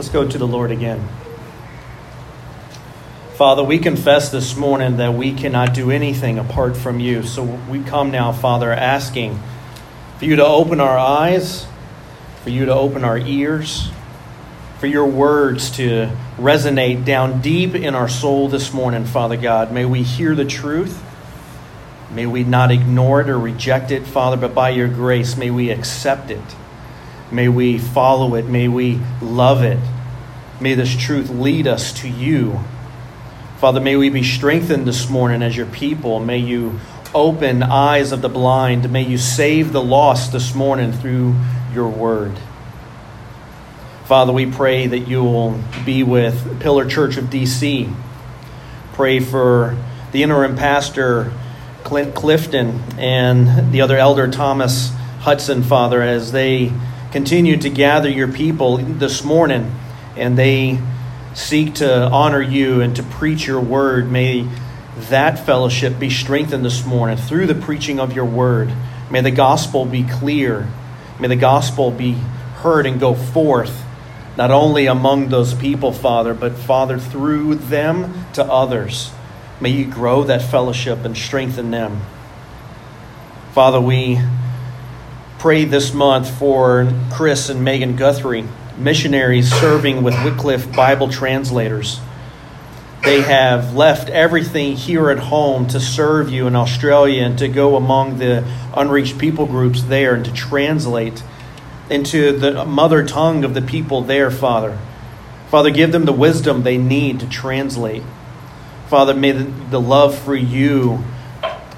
Let's go to the Lord again. Father, we confess this morning that we cannot do anything apart from you. So we come now, Father, asking for you to open our eyes, for you to open our ears, for your words to resonate down deep in our soul this morning, Father God. May we hear the truth. May we not ignore it or reject it, Father, but by your grace, may we accept it. May we follow it. May we love it. May this truth lead us to you. Father, may we be strengthened this morning as your people. May you open eyes of the blind. May you save the lost this morning through your word. Father, we pray that you will be with Pillar Church of DC. Pray for the interim pastor, Clint Clifton, and the other elder, Thomas Hudson, Father, as they continue to gather your people this morning and they seek to honor you and to preach your word. May that fellowship be strengthened this morning through the preaching of your word. May the gospel be clear. May the gospel be heard and go forth, not only among those people, Father, but Father, through them to others. May you grow that fellowship and strengthen them. Father, we pray this month for Chris and Megan Guthrie, missionaries serving with Wycliffe Bible translators. They have left everything here at home to serve you in Australia and to go among the unreached people groups there and to translate into the mother tongue of the people there, Father. Father, give them the wisdom they need to translate. Father, may the, love for you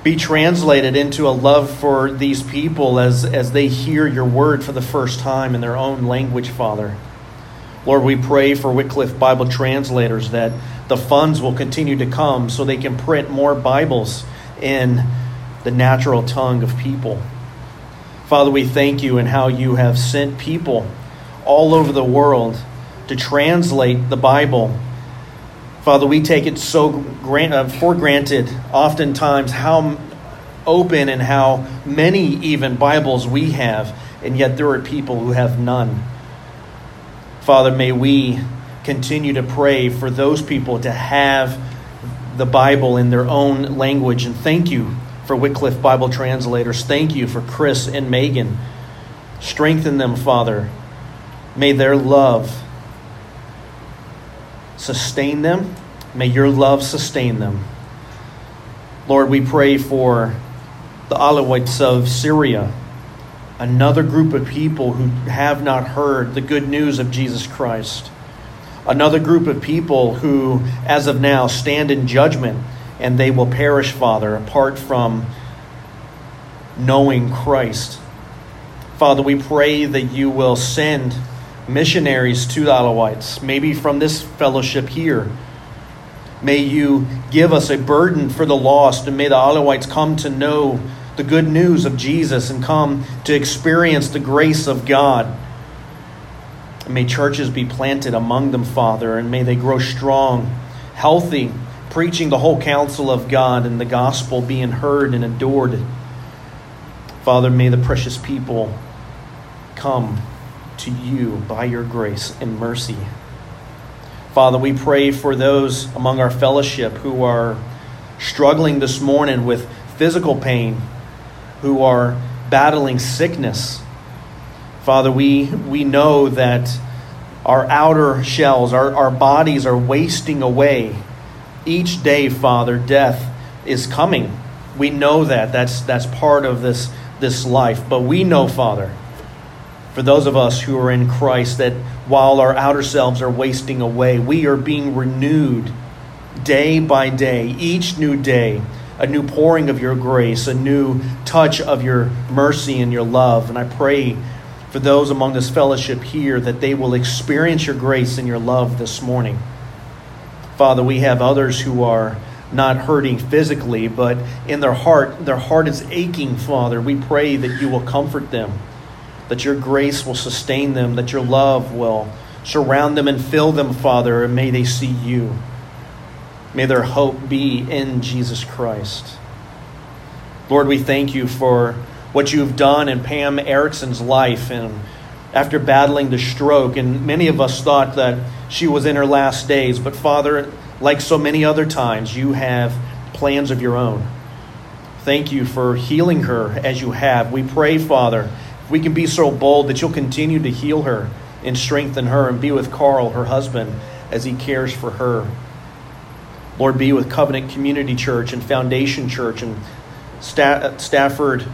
be translated into a love for these people as, as they hear your word for the first time in their own language, Father. Lord, we pray for Wycliffe Bible translators that the funds will continue to come so they can print more Bibles in the natural tongue of people. Father, we thank you in how you have sent people all over the world to translate the Bible Father, we take it so grant, uh, for granted oftentimes how open and how many even Bibles we have, and yet there are people who have none. Father, may we continue to pray for those people to have the Bible in their own language. And thank you for Wycliffe Bible translators. Thank you for Chris and Megan. Strengthen them, Father. May their love sustain them. May your love sustain them. Lord, we pray for the Alawites of Syria, another group of people who have not heard the good news of Jesus Christ. Another group of people who, as of now, stand in judgment and they will perish, Father, apart from knowing Christ. Father, we pray that you will send missionaries to the Alawites, maybe from this fellowship here. May you give us a burden for the lost, and may the Alawites come to know the good news of Jesus and come to experience the grace of God. And may churches be planted among them, Father, and may they grow strong, healthy, preaching the whole counsel of God and the gospel being heard and adored. Father, may the precious people come to you by your grace and mercy. Father, we pray for those among our fellowship who are struggling this morning with physical pain, who are battling sickness. Father, we, we know that our outer shells, our, our bodies are wasting away. Each day, Father, death is coming. We know that. That's, that's part of this, this life. But we know, Father, for those of us who are in Christ that while our outer selves are wasting away, we are being renewed day by day, each new day, a new pouring of your grace, a new touch of your mercy and your love. And I pray for those among this fellowship here that they will experience your grace and your love this morning. Father, we have others who are not hurting physically, but in their heart, their heart is aching, Father. We pray that you will comfort them that your grace will sustain them, that your love will surround them and fill them, Father, and may they see you. May their hope be in Jesus Christ. Lord, we thank you for what you've done in Pam Erickson's life and after battling the stroke. And many of us thought that she was in her last days. But Father, like so many other times, you have plans of your own. Thank you for healing her as you have. We pray, Father, we can be so bold that you'll continue to heal her and strengthen her and be with Carl, her husband, as he cares for her. Lord, be with Covenant Community Church and Foundation Church and Stafford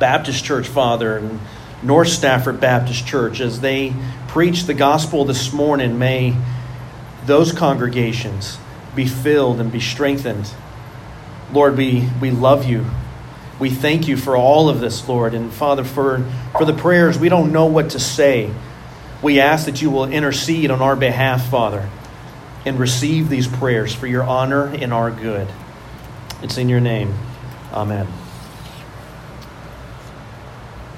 Baptist Church, Father, and North Stafford Baptist Church as they preach the gospel this morning. May those congregations be filled and be strengthened. Lord, we, we love you. We thank you for all of this, Lord. And Father, for, for the prayers, we don't know what to say. We ask that you will intercede on our behalf, Father, and receive these prayers for your honor and our good. It's in your name. Amen.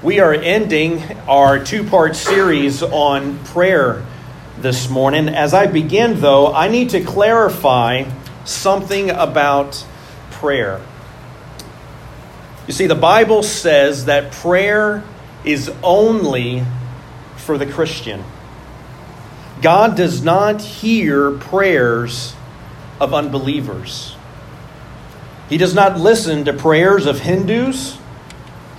We are ending our two part series on prayer this morning. As I begin, though, I need to clarify something about prayer. You see, the Bible says that prayer is only for the Christian. God does not hear prayers of unbelievers. He does not listen to prayers of Hindus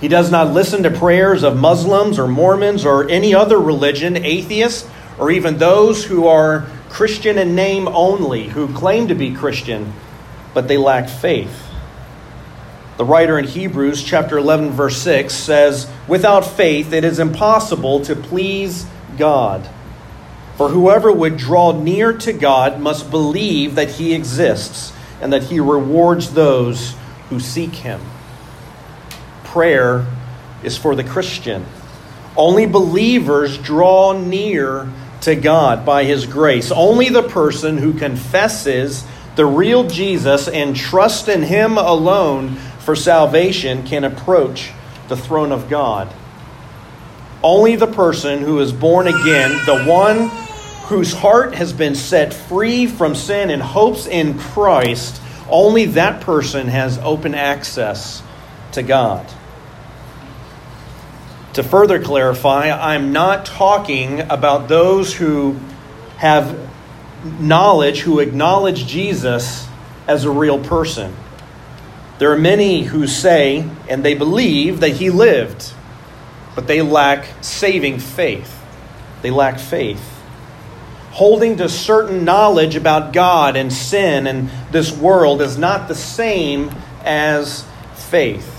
he does not listen to prayers of Muslims or Mormons or any other religion, atheists, or even those who are Christian in name only, who claim to be Christian, but they lack faith. The writer in Hebrews chapter 11 verse 6 says, "Without faith it is impossible to please God. For whoever would draw near to God must believe that he exists and that he rewards those who seek him." prayer is for the Christian. Only believers draw near to God by His grace. Only the person who confesses the real Jesus and trusts in Him alone for salvation can approach the throne of God. Only the person who is born again, the one whose heart has been set free from sin and hopes in Christ, only that person has open access to God. To further clarify, I'm not talking about those who have knowledge, who acknowledge Jesus as a real person. There are many who say and they believe that he lived, but they lack saving faith. They lack faith. Holding to certain knowledge about God and sin and this world is not the same as faith.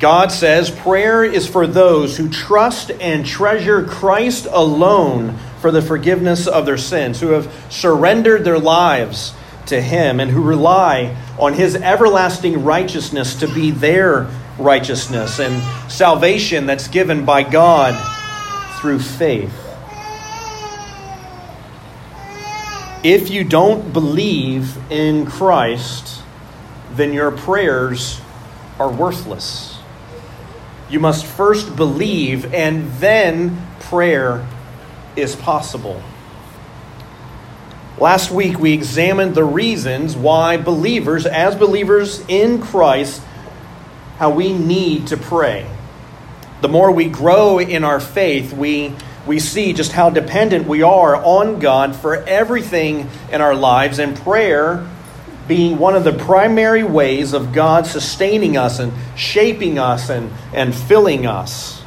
God says prayer is for those who trust and treasure Christ alone for the forgiveness of their sins, who have surrendered their lives to Him, and who rely on His everlasting righteousness to be their righteousness and salvation that's given by God through faith. If you don't believe in Christ, then your prayers are worthless. You must first believe, and then prayer is possible. Last week, we examined the reasons why believers, as believers in Christ, how we need to pray. The more we grow in our faith, we, we see just how dependent we are on God for everything in our lives, and prayer being one of the primary ways of God sustaining us and shaping us and, and filling us.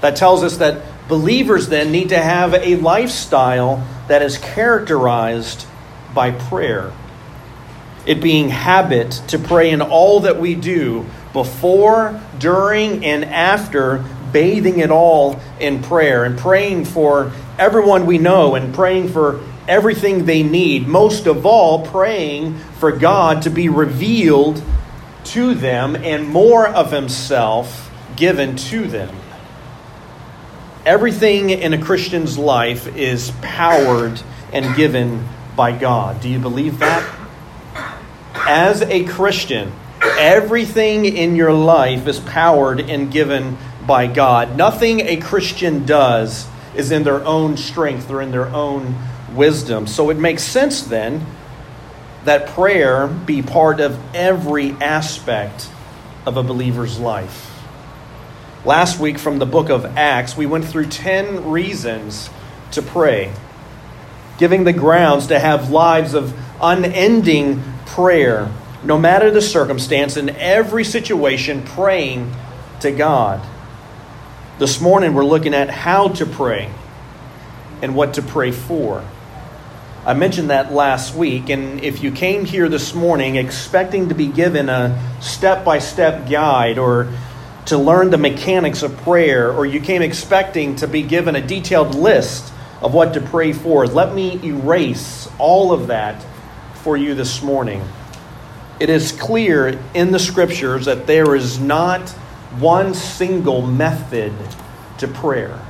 That tells us that believers then need to have a lifestyle that is characterized by prayer. It being habit to pray in all that we do, before, during, and after, bathing it all in prayer and praying for everyone we know and praying for everything they need. Most of all, praying for God to be revealed to them and more of Himself given to them. Everything in a Christian's life is powered and given by God. Do you believe that? As a Christian, everything in your life is powered and given by God. Nothing a Christian does is in their own strength or in their own wisdom. So it makes sense then that prayer be part of every aspect of a believer's life. Last week from the book of Acts, we went through 10 reasons to pray, giving the grounds to have lives of unending prayer, no matter the circumstance, in every situation, praying to God. This morning, we're looking at how to pray and what to pray for. I mentioned that last week, and if you came here this morning expecting to be given a step by step guide or to learn the mechanics of prayer, or you came expecting to be given a detailed list of what to pray for, let me erase all of that for you this morning. It is clear in the scriptures that there is not one single method to prayer.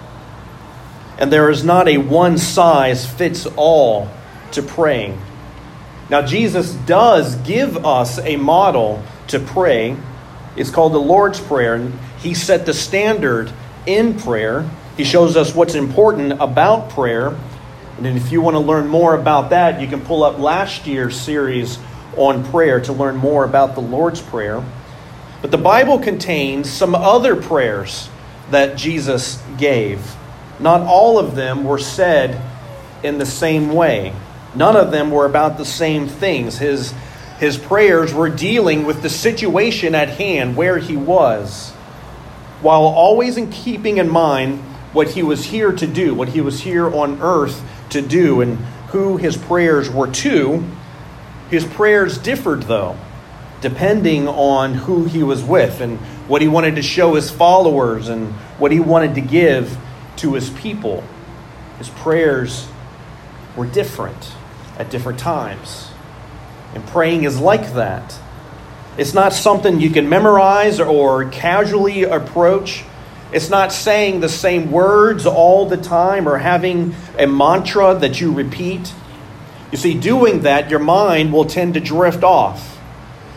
And there is not a one size fits all to praying. Now, Jesus does give us a model to pray. It's called the Lord's Prayer, and He set the standard in prayer. He shows us what's important about prayer. And if you want to learn more about that, you can pull up last year's series on prayer to learn more about the Lord's Prayer. But the Bible contains some other prayers that Jesus gave. Not all of them were said in the same way. None of them were about the same things. His, his prayers were dealing with the situation at hand where he was, while always in keeping in mind what he was here to do, what he was here on earth to do, and who his prayers were to. His prayers differed, though, depending on who he was with and what he wanted to show his followers and what he wanted to give to his people. His prayers were different at different times. And praying is like that. It's not something you can memorize or casually approach. It's not saying the same words all the time or having a mantra that you repeat. You see, doing that, your mind will tend to drift off,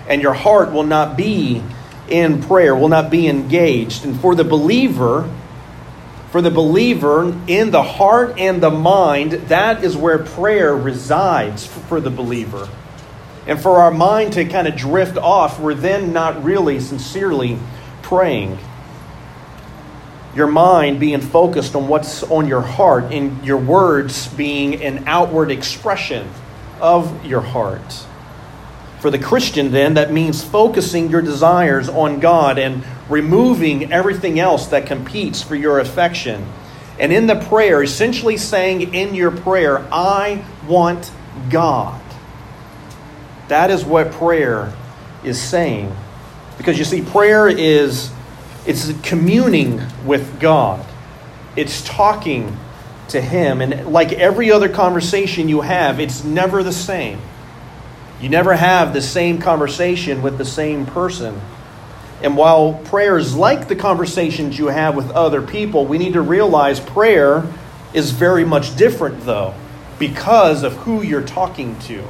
and your heart will not be in prayer, will not be engaged. And for the believer, for the believer, in the heart and the mind, that is where prayer resides for the believer. And for our mind to kind of drift off, we're then not really sincerely praying. Your mind being focused on what's on your heart, and your words being an outward expression of your heart. For the Christian, then, that means focusing your desires on God and removing everything else that competes for your affection. And in the prayer, essentially saying in your prayer, I want God. That is what prayer is saying. Because you see, prayer is it's communing with God. It's talking to Him. And like every other conversation you have, it's never the same. You never have the same conversation with the same person. And while prayer is like the conversations you have with other people, we need to realize prayer is very much different, though, because of who you're talking to.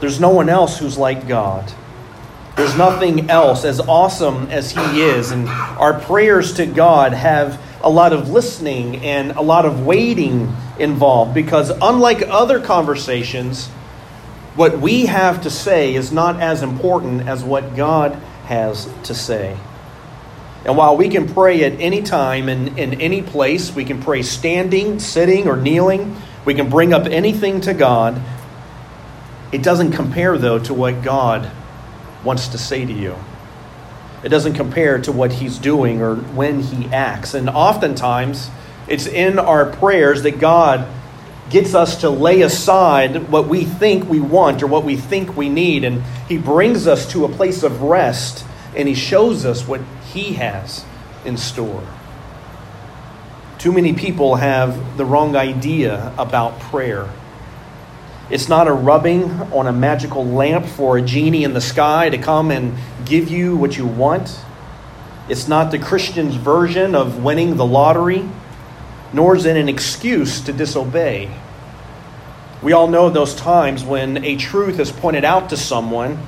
There's no one else who's like God. There's nothing else as awesome as He is. And our prayers to God have a lot of listening and a lot of waiting involved because, unlike other conversations, what we have to say is not as important as what God has to say. And while we can pray at any time and in any place, we can pray standing, sitting, or kneeling, we can bring up anything to God. It doesn't compare, though, to what God wants to say to you. It doesn't compare to what He's doing or when He acts. And oftentimes, it's in our prayers that God gets us to lay aside what we think we want or what we think we need. And He brings us to a place of rest and He shows us what He has in store. Too many people have the wrong idea about prayer. It's not a rubbing on a magical lamp for a genie in the sky to come and give you what you want. It's not the Christian's version of winning the lottery nor is it an excuse to disobey. We all know those times when a truth is pointed out to someone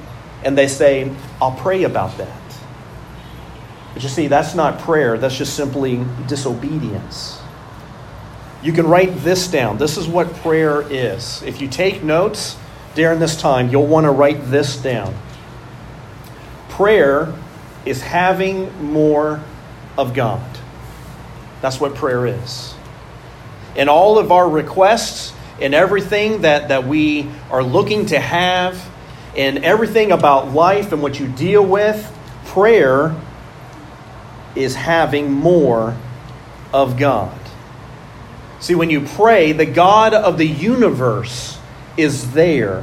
and they say, I'll pray about that. But you see, that's not prayer, that's just simply disobedience. You can write this down. This is what prayer is. If you take notes during this time, you'll want to write this down. Prayer is having more of God. That's what prayer is. And all of our requests and everything that, that we are looking to have and everything about life and what you deal with, prayer is having more of God. See, when you pray, the God of the universe is there.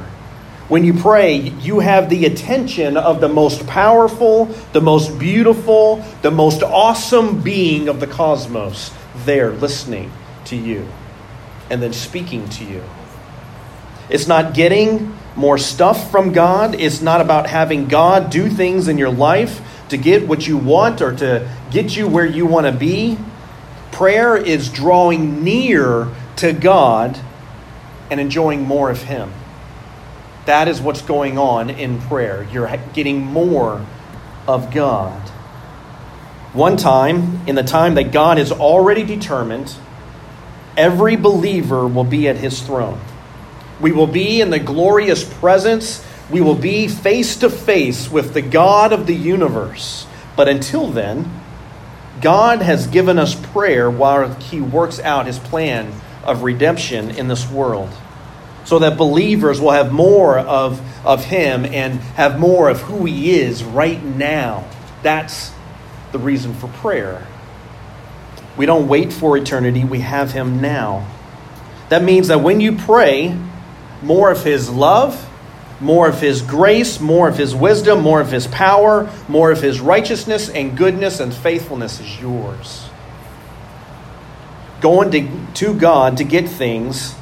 When you pray, you have the attention of the most powerful, the most beautiful, the most awesome being of the cosmos there listening to you and then speaking to you. It's not getting more stuff from God. It's not about having God do things in your life to get what you want or to get you where you want to be. Prayer is drawing near to God and enjoying more of Him. That is what's going on in prayer. You're getting more of God. One time, in the time that God has already determined, every believer will be at His throne. We will be in the glorious presence. We will be face to face with the God of the universe. But until then, God has given us prayer while He works out His plan of redemption in this world. So that believers will have more of, of Him and have more of who He is right now. That's the reason for prayer. We don't wait for eternity, we have Him now. That means that when you pray, more of His love, more of His grace, more of His wisdom, more of His power, more of His righteousness and goodness and faithfulness is yours. Going to, to God to get things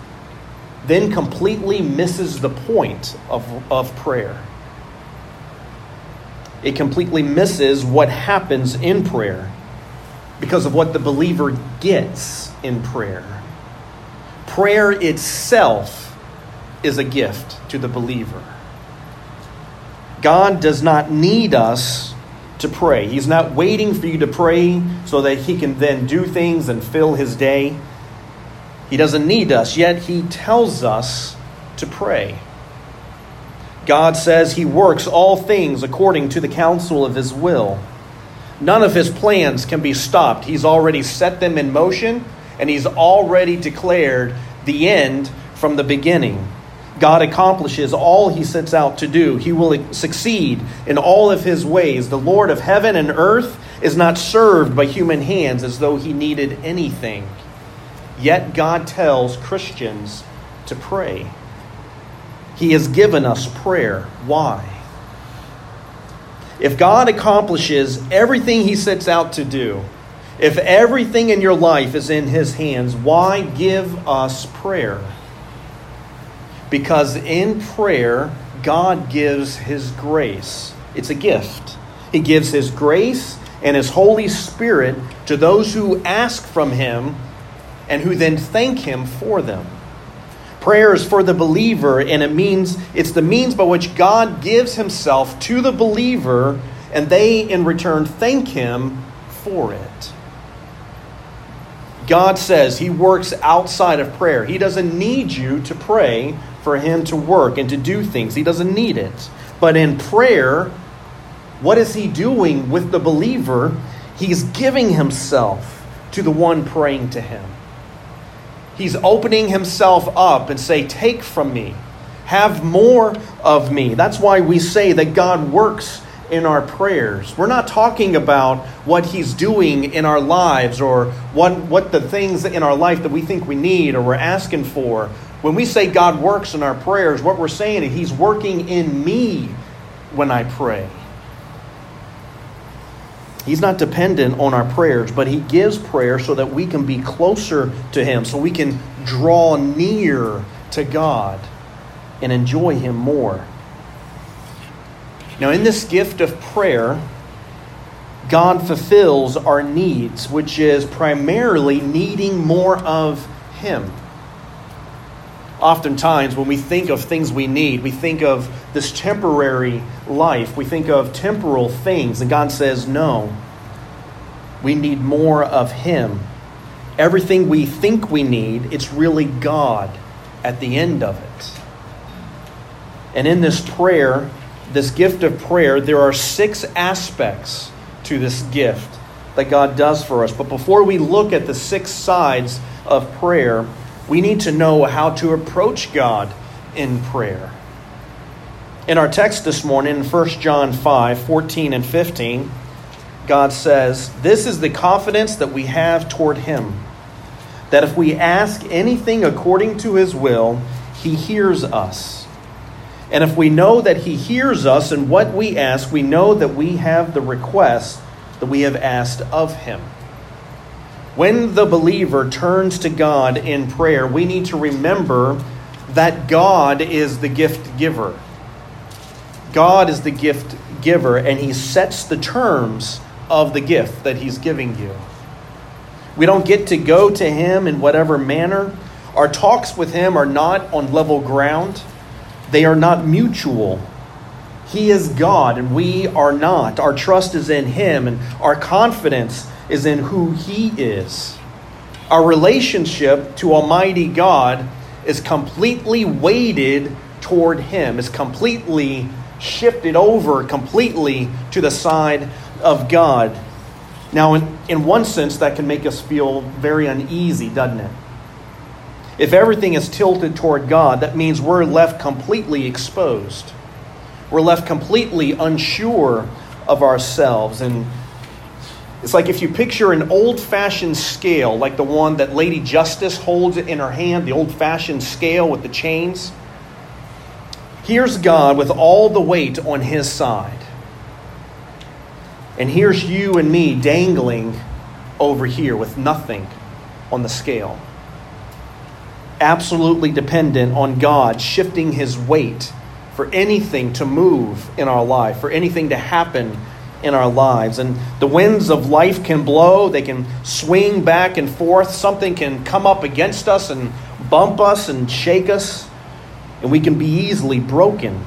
then completely misses the point of, of prayer. It completely misses what happens in prayer because of what the believer gets in prayer. Prayer itself is a gift to the believer. God does not need us to pray. He's not waiting for you to pray so that He can then do things and fill His day. He doesn't need us, yet He tells us to pray. God says He works all things according to the counsel of His will. None of His plans can be stopped. He's already set them in motion, and He's already declared the end from the beginning. God accomplishes all he sets out to do. He will succeed in all of his ways. The Lord of heaven and earth is not served by human hands as though he needed anything. Yet God tells Christians to pray. He has given us prayer. Why? If God accomplishes everything he sets out to do, if everything in your life is in his hands, why give us prayer? Because in prayer, God gives His grace. It's a gift. He gives His grace and His Holy Spirit to those who ask from Him and who then thank Him for them. Prayer is for the believer, and it means it's the means by which God gives Himself to the believer, and they in return thank Him for it. God says He works outside of prayer. He doesn't need you to pray for him to work and to do things. He doesn't need it. But in prayer, what is he doing with the believer? He's giving himself to the one praying to him. He's opening himself up and say, "Take from me. Have more of me." That's why we say that God works in our prayers. We're not talking about what He's doing in our lives or what, what the things in our life that we think we need or we're asking for. When we say God works in our prayers, what we're saying is He's working in me when I pray. He's not dependent on our prayers, but He gives prayer so that we can be closer to Him, so we can draw near to God and enjoy Him more. Now, in this gift of prayer, God fulfills our needs, which is primarily needing more of Him oftentimes when we think of things we need, we think of this temporary life, we think of temporal things, and God says, no, we need more of Him. Everything we think we need, it's really God at the end of it. And in this prayer, this gift of prayer, there are six aspects to this gift that God does for us. But before we look at the six sides of prayer, we need to know how to approach God in prayer. In our text this morning, in 1 John 5 14 and 15, God says, This is the confidence that we have toward Him, that if we ask anything according to His will, He hears us. And if we know that He hears us and what we ask, we know that we have the request that we have asked of Him. When the believer turns to God in prayer, we need to remember that God is the gift giver. God is the gift giver, and He sets the terms of the gift that He's giving you. We don't get to go to Him in whatever manner. Our talks with Him are not on level ground, they are not mutual. He is God, and we are not. Our trust is in Him, and our confidence is in who He is. Our relationship to Almighty God is completely weighted toward Him, is completely shifted over completely to the side of God. Now, in, in one sense, that can make us feel very uneasy, doesn't it? If everything is tilted toward God, that means we're left completely exposed. We're left completely unsure of ourselves. And it's like if you picture an old fashioned scale, like the one that Lady Justice holds in her hand, the old fashioned scale with the chains. Here's God with all the weight on his side. And here's you and me dangling over here with nothing on the scale. Absolutely dependent on God shifting his weight for anything to move in our life, for anything to happen in our lives. And the winds of life can blow, they can swing back and forth. Something can come up against us and bump us and shake us, and we can be easily broken.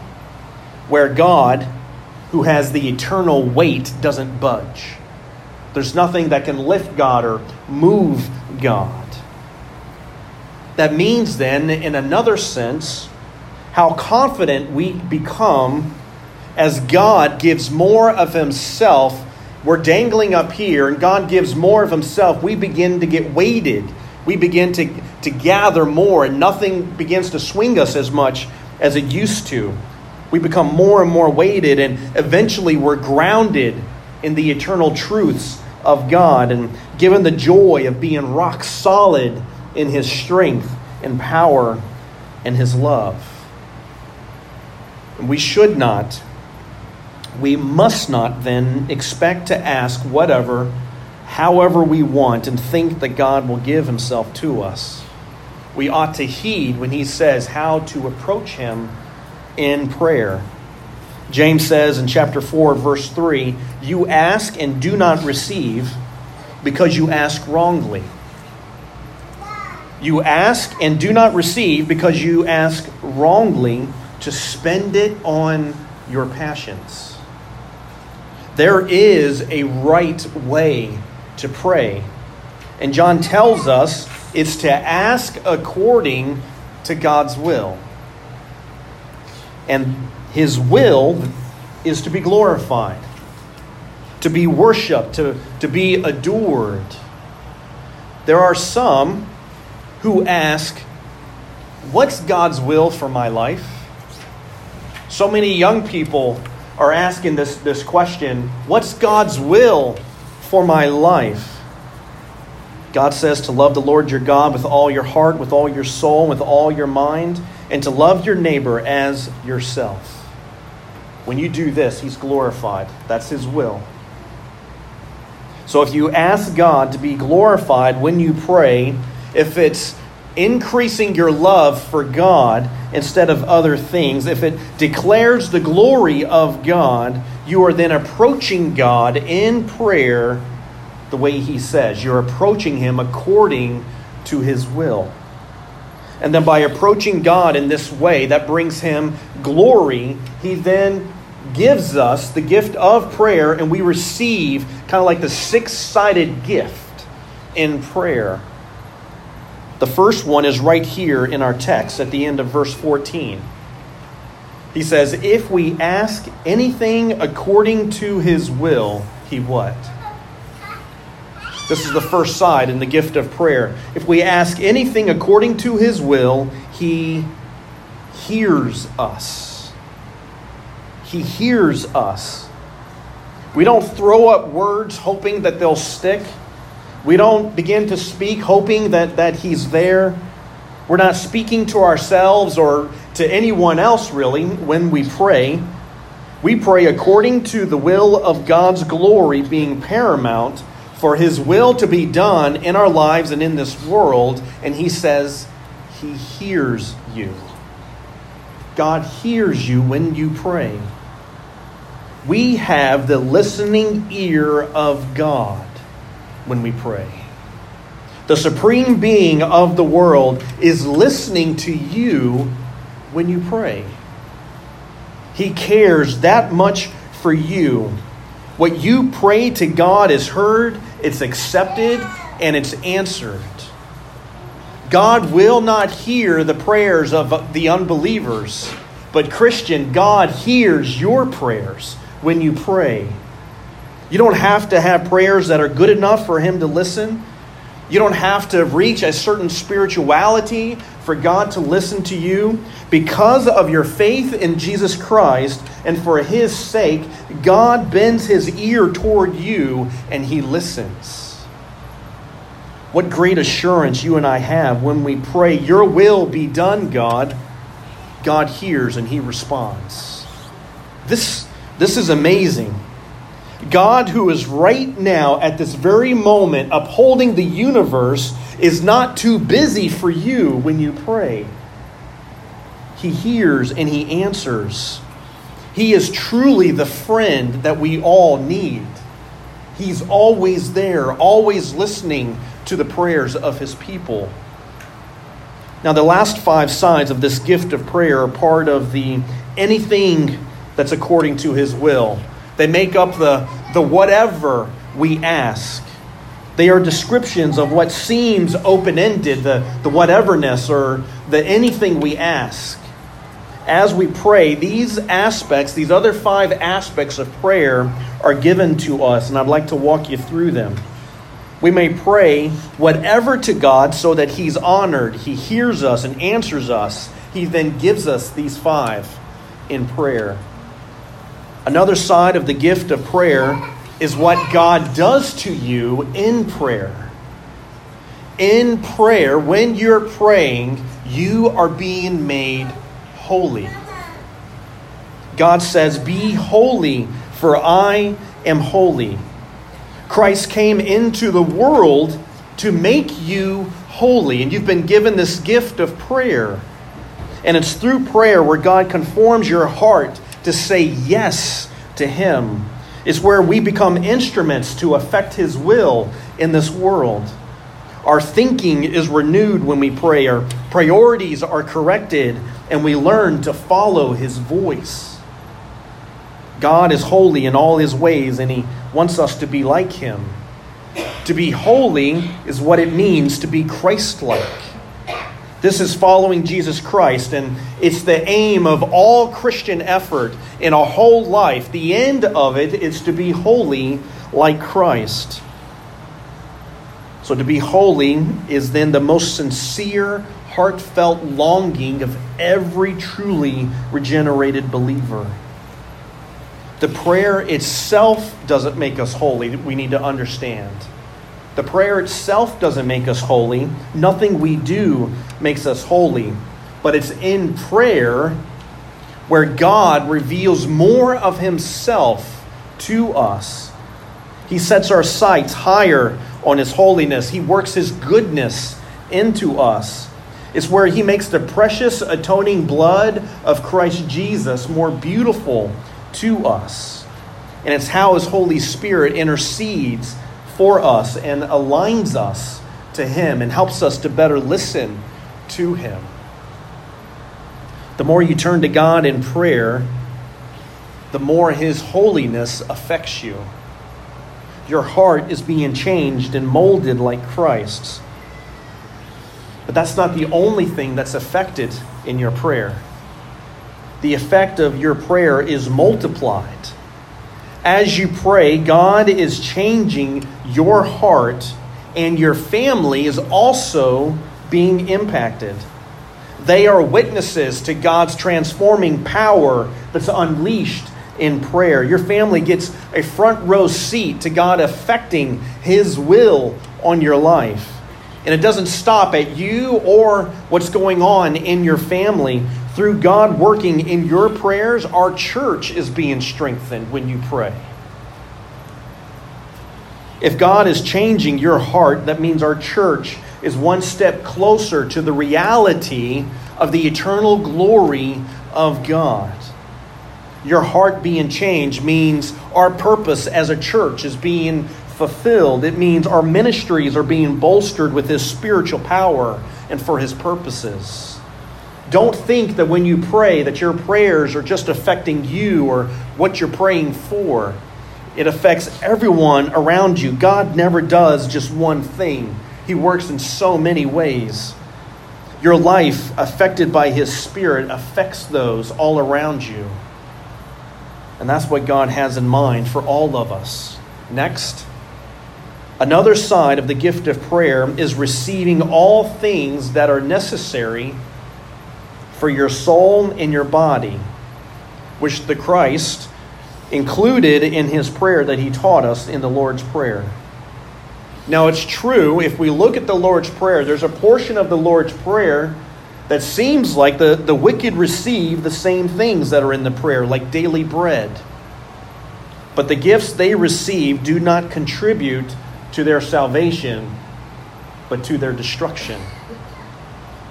Where God who has the eternal weight doesn't budge. There's nothing that can lift God or move God. That means, then, in another sense, how confident we become as God gives more of Himself. We're dangling up here, and God gives more of Himself. We begin to get weighted. We begin to, to gather more, and nothing begins to swing us as much as it used to we become more and more weighted, and eventually we're grounded in the eternal truths of God and given the joy of being rock solid in His strength and power and His love. We should not, we must not then expect to ask whatever, however we want, and think that God will give Himself to us. We ought to heed when He says how to approach Him in prayer. James says in chapter 4, verse 3 You ask and do not receive because you ask wrongly. You ask and do not receive because you ask wrongly to spend it on your passions. There is a right way to pray. And John tells us it's to ask according to God's will. And his will is to be glorified, to be worshiped, to, to be adored. There are some who ask, What's God's will for my life? So many young people are asking this, this question What's God's will for my life? God says to love the Lord your God with all your heart, with all your soul, with all your mind and to love your neighbor as yourself. When you do this, He's glorified. That's His will. So if you ask God to be glorified when you pray, if it's increasing your love for God instead of other things, if it declares the glory of God, you are then approaching God in prayer the way He says. You're approaching Him according to His will. And then by approaching God in this way, that brings him glory. He then gives us the gift of prayer, and we receive kind of like the six sided gift in prayer. The first one is right here in our text at the end of verse 14. He says, If we ask anything according to his will, he what? This is the first side in the gift of prayer. If we ask anything according to his will, he hears us. He hears us. We don't throw up words hoping that they'll stick. We don't begin to speak hoping that, that he's there. We're not speaking to ourselves or to anyone else, really, when we pray. We pray according to the will of God's glory being paramount for his will to be done in our lives and in this world. And he says, He hears you. God hears you when you pray. We have the listening ear of God when we pray. The supreme being of the world is listening to you when you pray. He cares that much for you. What you pray to God is heard, it's accepted, and it's answered. God will not hear the prayers of the unbelievers, but Christian, God hears your prayers when you pray. You don't have to have prayers that are good enough for Him to listen. You don't have to reach a certain spirituality for God to listen to you. Because of your faith in Jesus Christ and for His sake, God bends His ear toward you and He listens. What great assurance you and I have when we pray, Your will be done, God. God hears and He responds. This, this is amazing. God, who is right now at this very moment upholding the universe, is not too busy for you when you pray. He hears and He answers. He is truly the friend that we all need. He's always there, always listening to the prayers of His people. Now, the last five sides of this gift of prayer are part of the anything that's according to His will. They make up the, the whatever we ask. They are descriptions of what seems open ended, the, the whateverness or the anything we ask. As we pray, these aspects, these other five aspects of prayer, are given to us, and I'd like to walk you through them. We may pray whatever to God so that He's honored, He hears us and answers us. He then gives us these five in prayer. Another side of the gift of prayer is what God does to you in prayer. In prayer, when you're praying, you are being made holy. God says, Be holy, for I am holy. Christ came into the world to make you holy, and you've been given this gift of prayer. And it's through prayer where God conforms your heart to say yes to Him. It's where we become instruments to affect His will in this world. Our thinking is renewed when we pray, our priorities are corrected, and we learn to follow His voice. God is holy in all His ways, and He wants us to be like Him. To be holy is what it means to be Christ like. This is following Jesus Christ, and it's the aim of all Christian effort in a whole life. The end of it is to be holy like Christ. So, to be holy is then the most sincere, heartfelt longing of every truly regenerated believer. The prayer itself doesn't make us holy, we need to understand. The prayer itself doesn't make us holy. Nothing we do makes us holy. But it's in prayer where God reveals more of Himself to us. He sets our sights higher on His holiness, He works His goodness into us. It's where He makes the precious atoning blood of Christ Jesus more beautiful to us. And it's how His Holy Spirit intercedes for us and aligns us to Him and helps us to better listen to Him. The more you turn to God in prayer, the more His holiness affects you. Your heart is being changed and molded like Christ's. But that's not the only thing that's affected in your prayer. The effect of your prayer is multiplied as you pray, God is changing your heart, and your family is also being impacted. They are witnesses to God's transforming power that's unleashed in prayer. Your family gets a front row seat to God affecting His will on your life. And it doesn't stop at you or what's going on in your family. Through God working in your prayers, our church is being strengthened when you pray. If God is changing your heart, that means our church is one step closer to the reality of the eternal glory of God. Your heart being changed means our purpose as a church is being fulfilled. It means our ministries are being bolstered with His spiritual power and for His purposes. Don't think that when you pray that your prayers are just affecting you or what you're praying for. It affects everyone around you. God never does just one thing. He works in so many ways. Your life, affected by His Spirit, affects those all around you. And that's what God has in mind for all of us. Next, another side of the gift of prayer is receiving all things that are necessary for your soul and your body, which the Christ included in his prayer that he taught us in the Lord's Prayer. Now, it's true, if we look at the Lord's Prayer, there's a portion of the Lord's Prayer that seems like the, the wicked receive the same things that are in the prayer, like daily bread. But the gifts they receive do not contribute to their salvation, but to their destruction.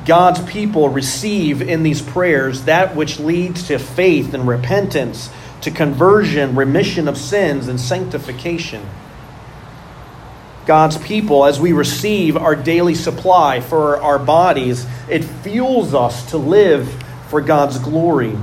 God's people receive in these prayers that which leads to faith and repentance, to conversion, remission of sins, and sanctification. God's people, as we receive our daily supply for our bodies, it fuels us to live for God's glory.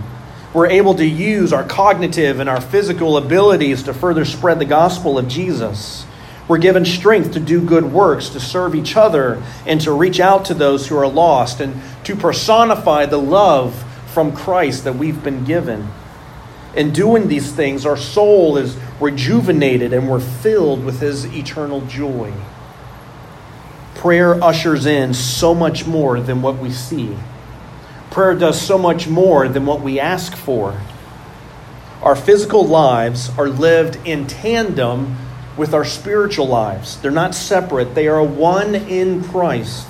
We're able to use our cognitive and our physical abilities to further spread the gospel of Jesus. We're given strength to do good works, to serve each other, and to reach out to those who are lost, and to personify the love from Christ that we've been given. In doing these things, our soul is rejuvenated and we're filled with His eternal joy. Prayer ushers in so much more than what we see. Prayer does so much more than what we ask for. Our physical lives are lived in tandem with our spiritual lives. They're not separate, they are one in Christ.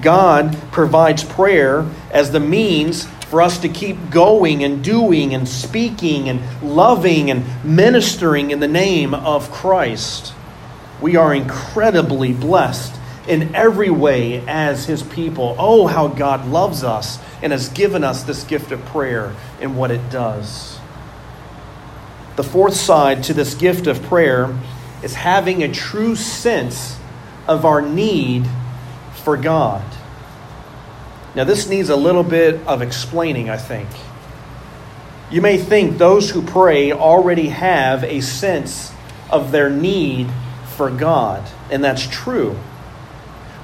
God provides prayer as the means for us to keep going and doing and speaking and loving and ministering in the name of Christ. We are incredibly blessed in every way as His people. Oh, how God loves us and has given us this gift of prayer and what it does. The fourth side to this gift of prayer is having a true sense of our need for God. Now, this needs a little bit of explaining, I think. You may think those who pray already have a sense of their need for God, and that's true.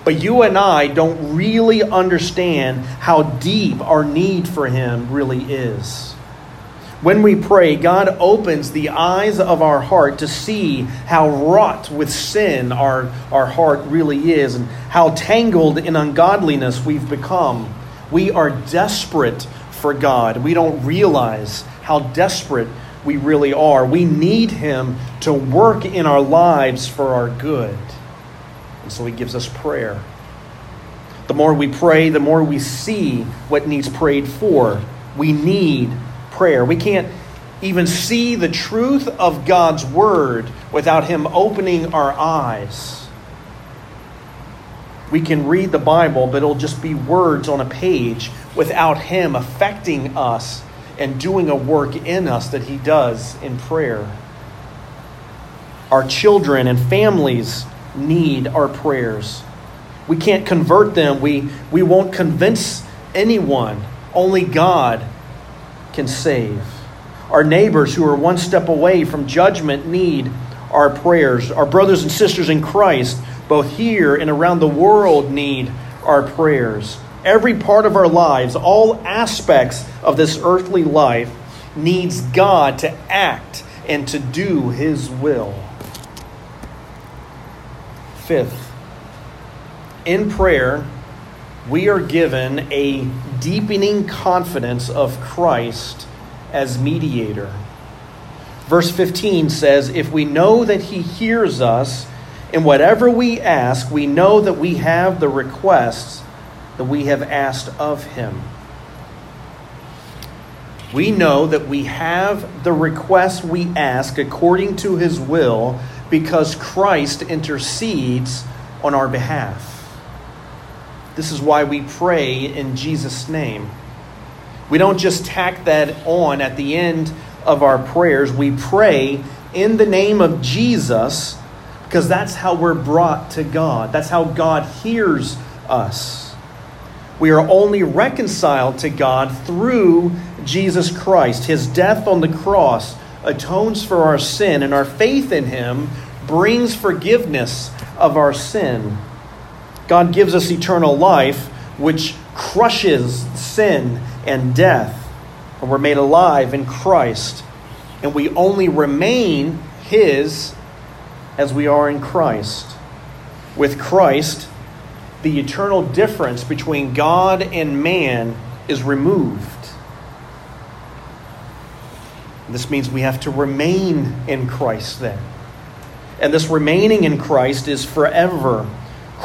But you and I don't really understand how deep our need for Him really is. When we pray, God opens the eyes of our heart to see how wrought with sin our, our heart really is and how tangled in ungodliness we've become. We are desperate for God. We don't realize how desperate we really are. We need Him to work in our lives for our good. And so He gives us prayer. The more we pray, the more we see what needs prayed for. We need prayer. We can't even see the truth of God's word without Him opening our eyes. We can read the Bible, but it'll just be words on a page without Him affecting us and doing a work in us that He does in prayer. Our children and families need our prayers. We can't convert them, we, we won't convince anyone. Only God can save. Our neighbors who are one step away from judgment need our prayers. Our brothers and sisters in Christ, both here and around the world, need our prayers. Every part of our lives, all aspects of this earthly life, needs God to act and to do his will. Fifth, in prayer, we are given a deepening confidence of Christ as mediator. Verse 15 says, If we know that he hears us in whatever we ask, we know that we have the requests that we have asked of him. We know that we have the requests we ask according to his will because Christ intercedes on our behalf. This is why we pray in Jesus' name. We don't just tack that on at the end of our prayers. We pray in the name of Jesus because that's how we're brought to God. That's how God hears us. We are only reconciled to God through Jesus Christ. His death on the cross atones for our sin, and our faith in Him brings forgiveness of our sin. God gives us eternal life, which crushes sin and death. And we're made alive in Christ. And we only remain His as we are in Christ. With Christ, the eternal difference between God and man is removed. This means we have to remain in Christ then. And this remaining in Christ is forever.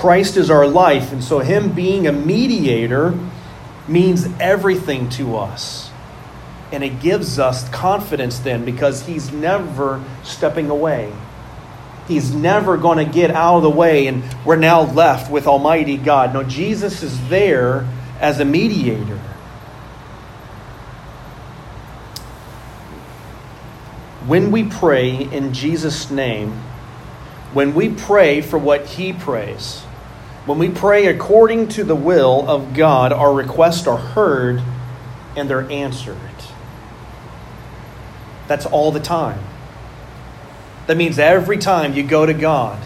Christ is our life, and so Him being a mediator means everything to us. And it gives us confidence then because He's never stepping away. He's never going to get out of the way and we're now left with Almighty God. No, Jesus is there as a mediator. When we pray in Jesus' name, when we pray for what He prays, when we pray according to the will of God, our requests are heard and they're answered. That's all the time. That means every time you go to God,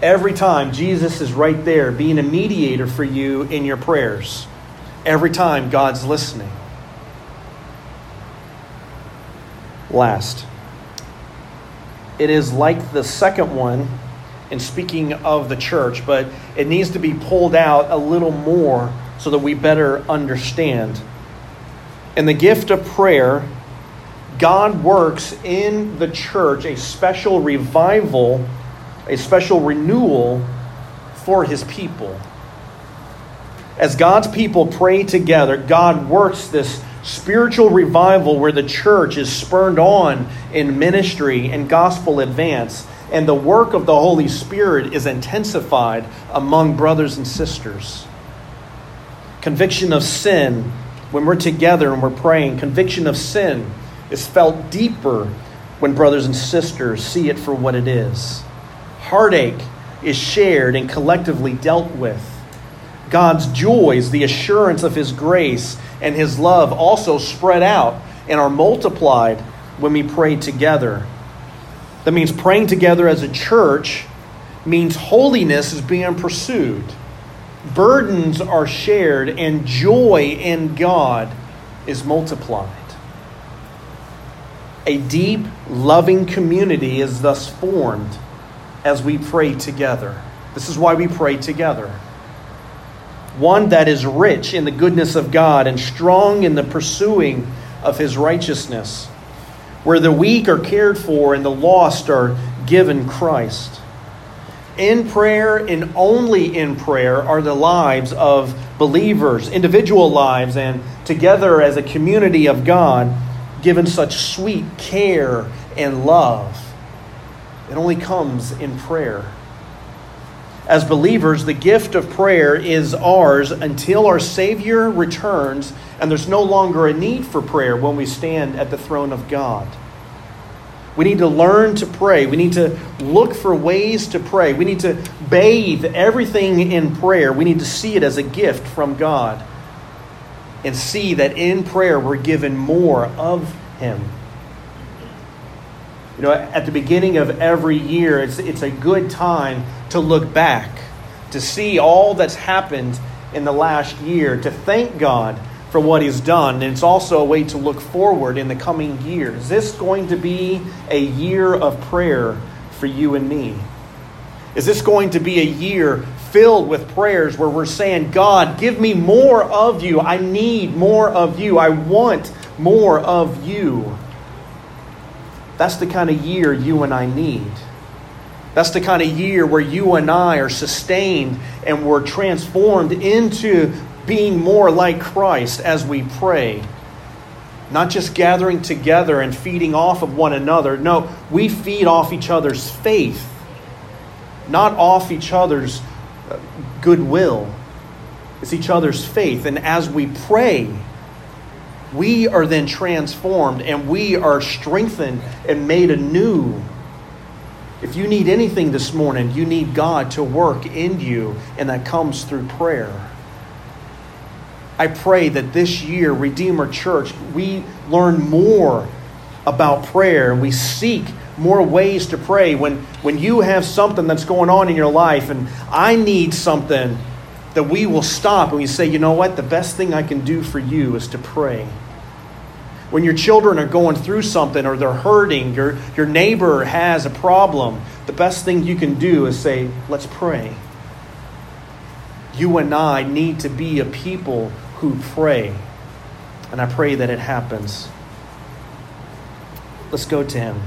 every time Jesus is right there being a mediator for you in your prayers. Every time God's listening. Last, it is like the second one in speaking of the church, but it needs to be pulled out a little more so that we better understand. In the gift of prayer, God works in the church a special revival, a special renewal for his people. As God's people pray together, God works this spiritual revival where the church is spurned on in ministry and gospel advance, and the work of the Holy Spirit is intensified among brothers and sisters. Conviction of sin, when we're together and we're praying, conviction of sin is felt deeper when brothers and sisters see it for what it is. Heartache is shared and collectively dealt with. God's joys, the assurance of His grace and His love, also spread out and are multiplied when we pray together. That means praying together as a church means holiness is being pursued, burdens are shared, and joy in God is multiplied. A deep, loving community is thus formed as we pray together. This is why we pray together. One that is rich in the goodness of God and strong in the pursuing of his righteousness, where the weak are cared for and the lost are given Christ. In prayer and only in prayer are the lives of believers, individual lives, and together as a community of God given such sweet care and love. It only comes in prayer. As believers, the gift of prayer is ours until our Savior returns, and there's no longer a need for prayer when we stand at the throne of God. We need to learn to pray. We need to look for ways to pray. We need to bathe everything in prayer. We need to see it as a gift from God and see that in prayer we're given more of Him. You know, at the beginning of every year, it's, it's a good time to look back, to see all that's happened in the last year, to thank God for what He's done. And it's also a way to look forward in the coming year. Is this going to be a year of prayer for you and me? Is this going to be a year filled with prayers where we're saying, God, give me more of you. I need more of you. I want more of you. That's the kind of year you and I need. That's the kind of year where you and I are sustained and we're transformed into being more like Christ as we pray. Not just gathering together and feeding off of one another. No, we feed off each other's faith, not off each other's uh, goodwill. It's each other's faith. And as we pray, we are then transformed and we are strengthened and made anew. If you need anything this morning, you need God to work in you, and that comes through prayer. I pray that this year, Redeemer Church, we learn more about prayer and we seek more ways to pray. When, when you have something that's going on in your life and I need something, that we will stop and we say, you know what? The best thing I can do for you is to pray when your children are going through something or they're hurting, your, your neighbor has a problem, the best thing you can do is say, Let's pray. You and I need to be a people who pray. And I pray that it happens. Let's go to him.